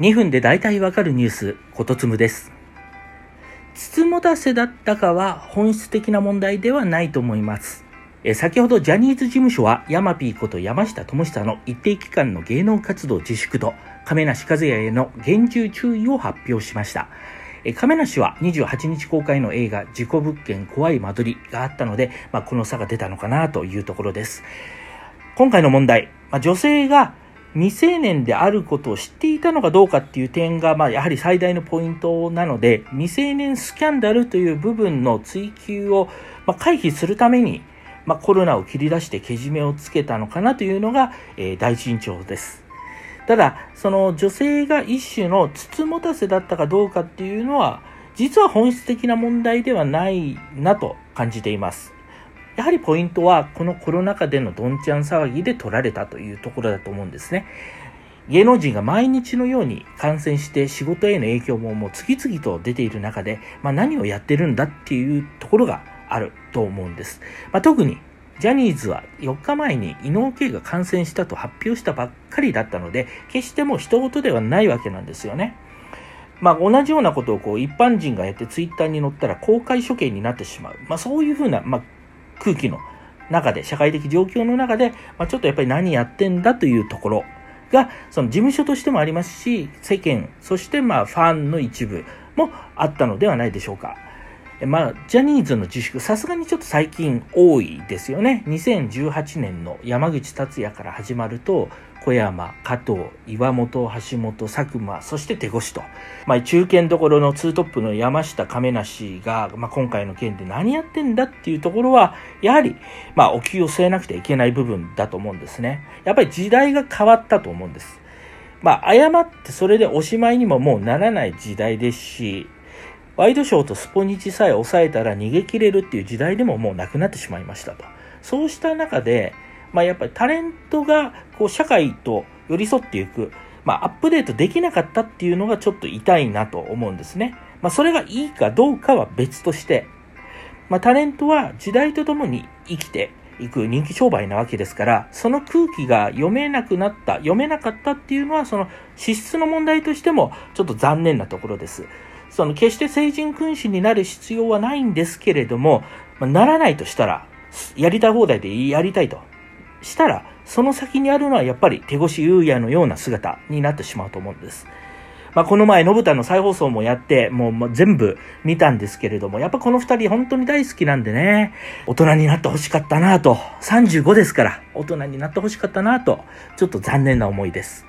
2分で大体わかるニュース、ことつむです。つつもたせだったかは本質的な問題ではないと思います。え先ほどジャニーズ事務所はヤマピーこと山下智久の一定期間の芸能活動自粛と亀梨和也への厳重注意を発表しました。え亀梨は28日公開の映画事故物件怖い間取りがあったので、まあ、この差が出たのかなというところです。今回の問題、まあ、女性が未成年であることを知っていたのかどうかっていう点が、まあ、やはり最大のポイントなので、未成年スキャンダルという部分の追及を、まあ回避するために、まあ、コロナを切り出してけじめをつけたのかなというのが、えー、第一印象です。ただ、その女性が一種のつつもたせだったかどうかっていうのは、実は本質的な問題ではないなと感じています。やはりポイントはこのコロナ禍でのどんちゃん騒ぎで取られたというところだと思うんですね。芸能人が毎日のように感染して仕事への影響ももう次々と出ている中で、まあ、何をやってるんだっていうところがあると思うんです。まあ、特にジャニーズは4日前に伊能圭が感染したと発表したばっかりだったので、決してもう人事ではないわけなんですよね。まあ、同じようなことをこう一般人がやってツイッターに載ったら公開処刑になってしまう。まあ、そういうふうな、まあ、空気の中で、社会的状況の中で、まあ、ちょっとやっぱり何やってんだというところが、その事務所としてもありますし、世間、そしてまあファンの一部もあったのではないでしょうか。まあ、ジャニーズの自粛、さすがにちょっと最近多いですよね。2018年の山口達也から始まると、小山、加藤、岩本、橋本、佐久間、そして手越と。まあ、中堅どころのツートップの山下亀梨が、まあ、今回の件で何やってんだっていうところは、やはり、まあ、お気を据えなくてはいけない部分だと思うんですね。やっぱり時代が変わったと思うんです。まあ、誤ってそれでおしまいにももうならない時代ですし、ワイドショーとスポニチさえ抑えたら逃げ切れるっていう時代でももうなくなってしまいましたと。そうした中で、まあ、やっぱりタレントがこう社会と寄り添っていく、まあ、アップデートできなかったっていうのがちょっと痛いなと思うんですね。まあ、それがいいかどうかは別として、まあ、タレントは時代とともに生きていく人気商売なわけですから、その空気が読めなくなった、読めなかったっていうのは、その資質の問題としてもちょっと残念なところです。その決して成人君子になる必要はないんですけれども、まあ、ならないとしたら、やりたい放題でやりたいとしたら、その先にあるのはやっぱり手越優也のような姿になってしまうと思うんです。まあ、この前、のぶたの再放送もやって、もう全部見たんですけれども、やっぱこの二人本当に大好きなんでね、大人になってほしかったなと、35ですから、大人になってほしかったなと、ちょっと残念な思いです。